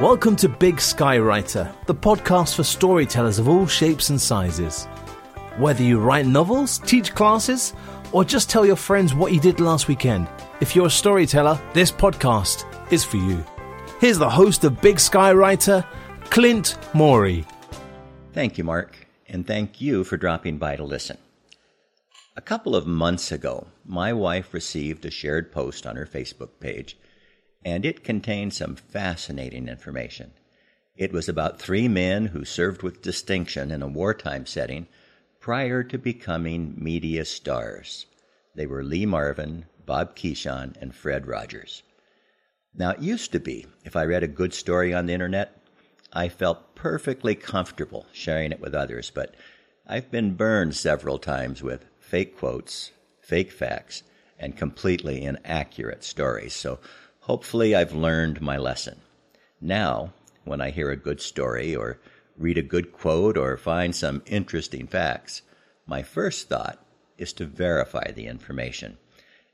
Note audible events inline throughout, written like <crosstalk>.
Welcome to Big Sky Writer, the podcast for storytellers of all shapes and sizes. Whether you write novels, teach classes, or just tell your friends what you did last weekend, if you're a storyteller, this podcast is for you. Here's the host of Big Sky Writer, Clint Morey. Thank you, Mark, and thank you for dropping by to listen. A couple of months ago, my wife received a shared post on her Facebook page and it contained some fascinating information. It was about three men who served with distinction in a wartime setting prior to becoming media stars. They were Lee Marvin, Bob Keeshan, and Fred Rogers. Now, it used to be, if I read a good story on the internet, I felt perfectly comfortable sharing it with others, but I've been burned several times with fake quotes, fake facts, and completely inaccurate stories. So Hopefully, I've learned my lesson. Now, when I hear a good story or read a good quote or find some interesting facts, my first thought is to verify the information.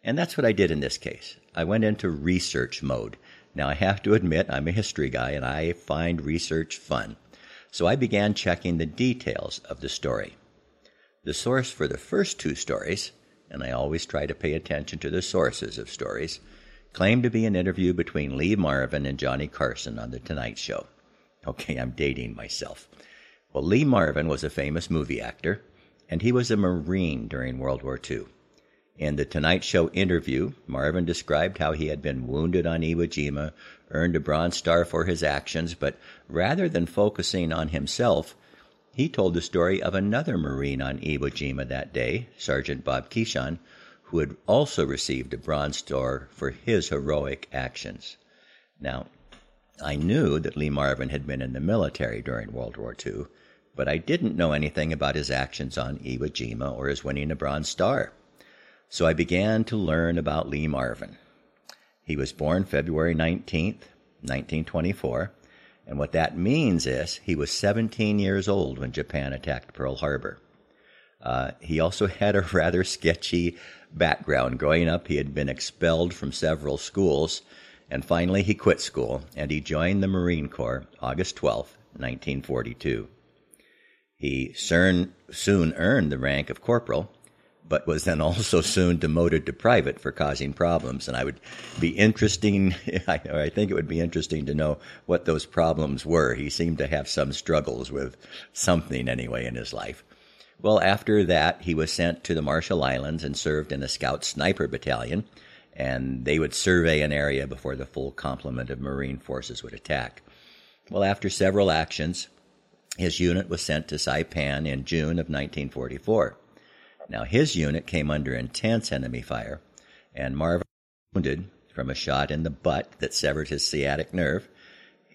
And that's what I did in this case. I went into research mode. Now, I have to admit, I'm a history guy and I find research fun. So I began checking the details of the story. The source for the first two stories, and I always try to pay attention to the sources of stories, claimed to be an interview between Lee Marvin and Johnny Carson on The Tonight Show. Okay, I'm dating myself. Well, Lee Marvin was a famous movie actor, and he was a Marine during World War II. In the Tonight Show interview, Marvin described how he had been wounded on Iwo Jima, earned a Bronze Star for his actions, but rather than focusing on himself, he told the story of another Marine on Iwo Jima that day, Sergeant Bob Keeshan, who had also received a Bronze Star for his heroic actions. Now, I knew that Lee Marvin had been in the military during World War II, but I didn't know anything about his actions on Iwo Jima or his winning a Bronze Star. So I began to learn about Lee Marvin. He was born February 19th, 1924, and what that means is he was 17 years old when Japan attacked Pearl Harbor. Uh, he also <laughs> had a rather sketchy background. Growing up, he had been expelled from several schools, and finally he quit school and he joined the Marine Corps August 12, 1942. He soon, soon earned the rank of corporal, but was then <laughs> also soon demoted to private for causing problems. And I would be interesting, <laughs> I, I think it would be interesting to know what those problems were. He seemed to have some struggles with something anyway in his life. Well, after that, he was sent to the Marshall Islands and served in a scout sniper battalion, and they would survey an area before the full complement of Marine forces would attack. Well, after several actions, his unit was sent to Saipan in June of 1944. Now, his unit came under intense enemy fire, and Marvin was wounded from a shot in the butt that severed his sciatic nerve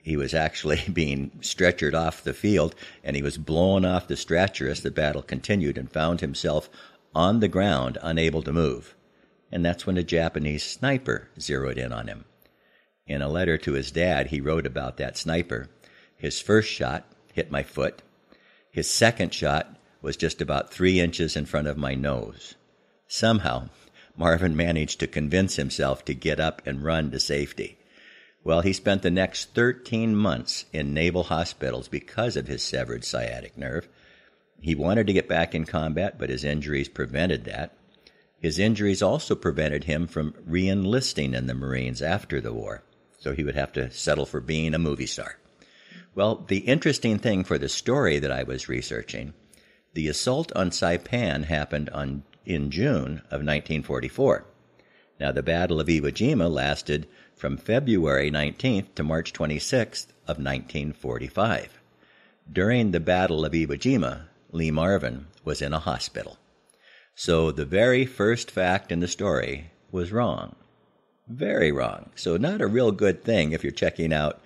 he was actually <laughs> being stretchered off the field and he was blown off the stretcher as the battle continued and found himself on the ground, unable to move. And that's when a Japanese sniper zeroed in on him. In a letter to his dad, he wrote about that sniper. His first shot hit my foot. His second shot was just about three inches in front of my nose. Somehow, Marvin managed to convince himself to get up and run to safety. Well, he spent the next 13 months in naval hospitals because of his severed sciatic nerve. He wanted to get back in combat, but his injuries prevented that. His injuries also prevented him from re enlisting in the Marines after the war, so he would have to settle for being a movie star. Well, the interesting thing for the story that I was researching, the assault on Saipan happened on, in June of 1944. Now, the Battle of Iwo Jima lasted from February 19th to March 26th of 1945. During the Battle of Iwo Jima, Lee Marvin was in a hospital. So the very first fact in the story was wrong. Very wrong. So not a real good thing if you're checking out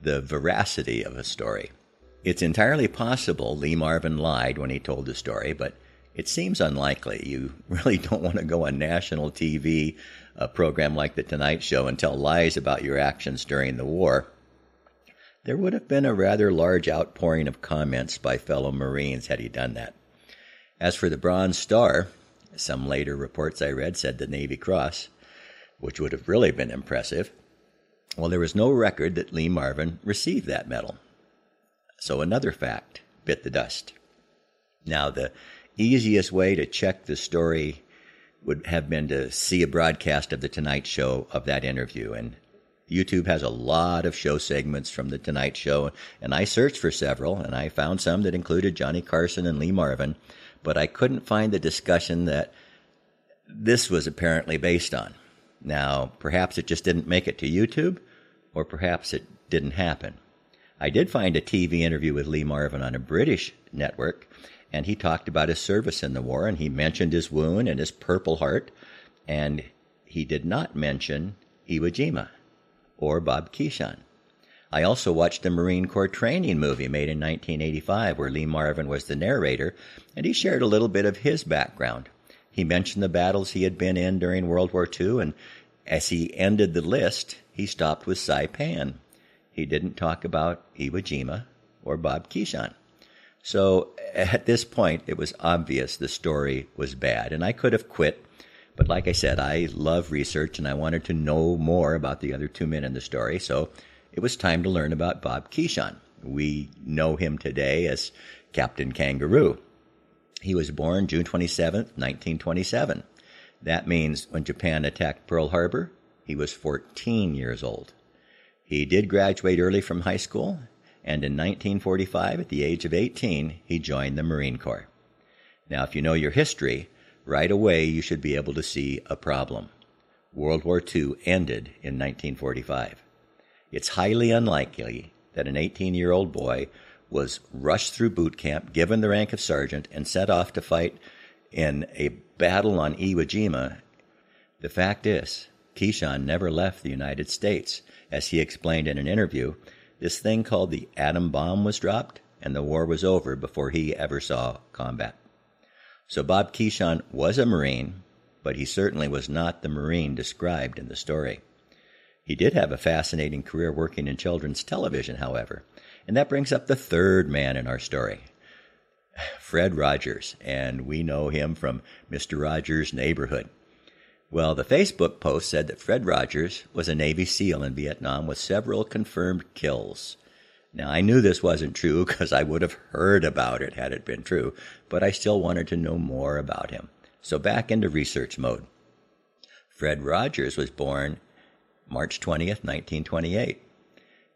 the veracity of a story. It's entirely possible Lee Marvin lied when he told the story, but it seems unlikely. You <laughs> really don't want to go on national TV a program like The Tonight Show and tell lies about your actions during the war, there would have been a rather large outpouring of comments by fellow Marines had he done that. As for the Bronze Star, some later reports I read said the Navy Cross, which would have really been impressive. Well, there was no record that Lee Marvin received that medal. So another fact bit the dust. Now, the easiest way to check the story would have been to see a broadcast of The Tonight Show of that interview. And YouTube has a lot of show segments from The Tonight Show, and I searched for several, and I found some that included Johnny Carson and Lee Marvin, but I couldn't find the discussion that this was apparently based on. Now, perhaps it just didn't make it to YouTube, or perhaps it didn't happen. I did find a TV interview with Lee Marvin on a British network, and he talked about his service in the war, and he mentioned his wound and his Purple Heart, and he did not mention Iwo Jima or Bob Keeshan. I also watched a Marine Corps training movie made in 1985 where Lee Marvin was the narrator, and he shared a little bit of his background. He mentioned the battles he had been in during World War II, and as he ended the list, he stopped with Saipan. He didn't talk about Iwo Jima or Bob Keeshan. So at this point, it was obvious the story was bad, and I could have quit but like I said, I love research and I wanted to know more about the other two men in the story, so it was time to learn about Bob Keeshan. We know him today as Captain Kangaroo. He was born June 27, 1927. That means when Japan attacked Pearl Harbor, he was 14 years old. He did graduate early from high school, and in 1945, at the age of 18, he joined the Marine Corps. Now, if you know your history, right away you should be able to see a problem. World War II ended in 1945. It's highly unlikely that an 18 year old boy was rushed through boot camp, given the rank of sergeant, and sent off to fight in a battle on Iwo Jima. The fact is, Keeshan never left the United States. As he explained in an interview, this thing called the atom bomb was dropped, and the war was over before he ever saw combat. So Bob Keeshan was a Marine, but he certainly was not the Marine described in the story. He did have a fascinating career working in children's television, however, and that brings up the third man in our story, <sighs> Fred Rogers, and we know him from Mr. Rogers' Neighborhood. Well, the Facebook post said that Fred Rogers was a Navy SEAL in Vietnam with several confirmed kills. Now, I knew this wasn't true because I would have heard about it had it been true, but I still wanted to know more about him. So back into research mode. Fred Rogers was born March 20th, 1928.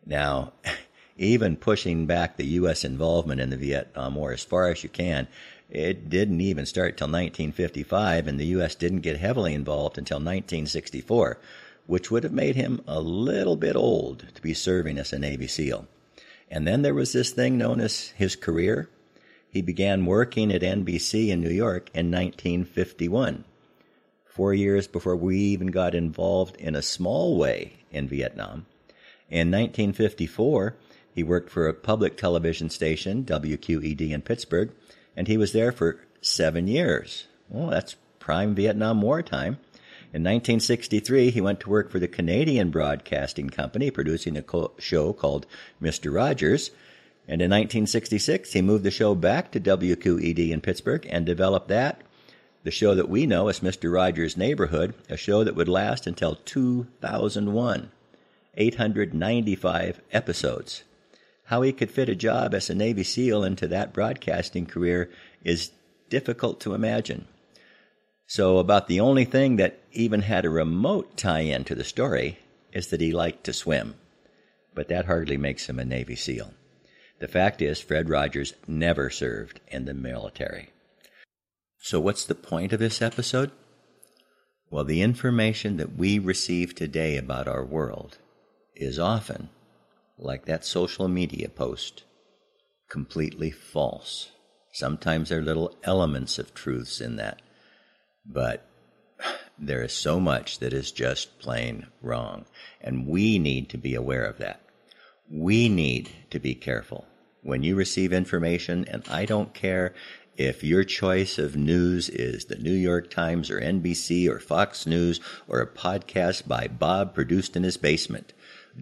Now, <laughs> even pushing back the U.S. involvement in the Vietnam War as far as you can, it didn't even start till 1955, and the U.S. didn't get heavily involved until 1964, which would have made him a little bit old to be serving as a Navy SEAL. And then there was this thing known as his career. He began working at NBC in New York in 1951, four years before we even got involved in a small way in Vietnam. In 1954, he worked for a public television station, WQED in Pittsburgh, and he was there for seven years. Well, that's prime Vietnam War time. In 1963, he went to work for the Canadian Broadcasting Company, producing a co- show called Mr. Rogers. And in 1966, he moved the show back to WQED in Pittsburgh and developed that, the show that we know as Mr. Rogers' Neighborhood, a show that would last until 2001. 895 episodes. How he could fit a job as a Navy SEAL into that broadcasting career is difficult to imagine. So, about the only thing that even had a remote tie in to the story is that he liked to swim. But that hardly makes him a Navy SEAL. The fact is, Fred Rogers never served in the military. So, what's the point of this episode? Well, the information that we receive today about our world is often, like that social media post, completely false. Sometimes there are little elements of truths in that. But there is so much that is just plain wrong. And we need to be aware of that. We need to be careful. When you receive information, and I don't care if your choice of news is the New York Times or NBC or Fox News or a podcast by Bob produced in his basement,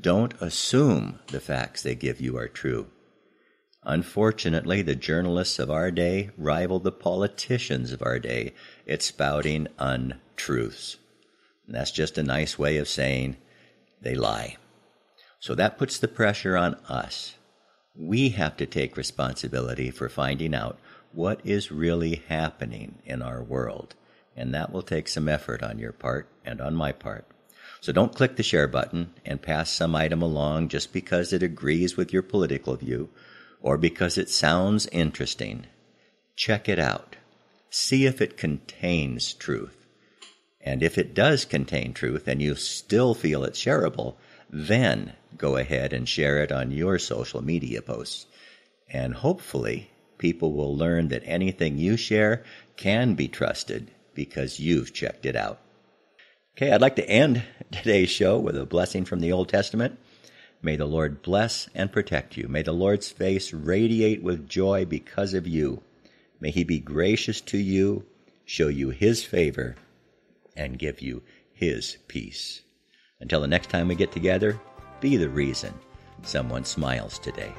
don't assume the facts they give you are true. Unfortunately, the journalists of our day rival the politicians of our day at spouting untruths. And that's just a nice way of saying they lie. So that puts the pressure on us. We have to take responsibility for finding out what is really happening in our world. And that will take some effort on your part and on my part. So don't click the share button and pass some item along just because it agrees with your political view or because it sounds interesting. Check it out. See if it contains truth. And if it does contain truth and you still feel it's shareable, then go ahead and share it on your social media posts. And hopefully, people will learn that anything you share can be trusted because you've checked it out. Okay, I'd like to end today's show with a blessing from the Old Testament. May the Lord bless and protect you. May the Lord's face radiate with joy because of you. May he be gracious to you, show you his favor, and give you his peace. Until the next time we get together, be the reason someone smiles today.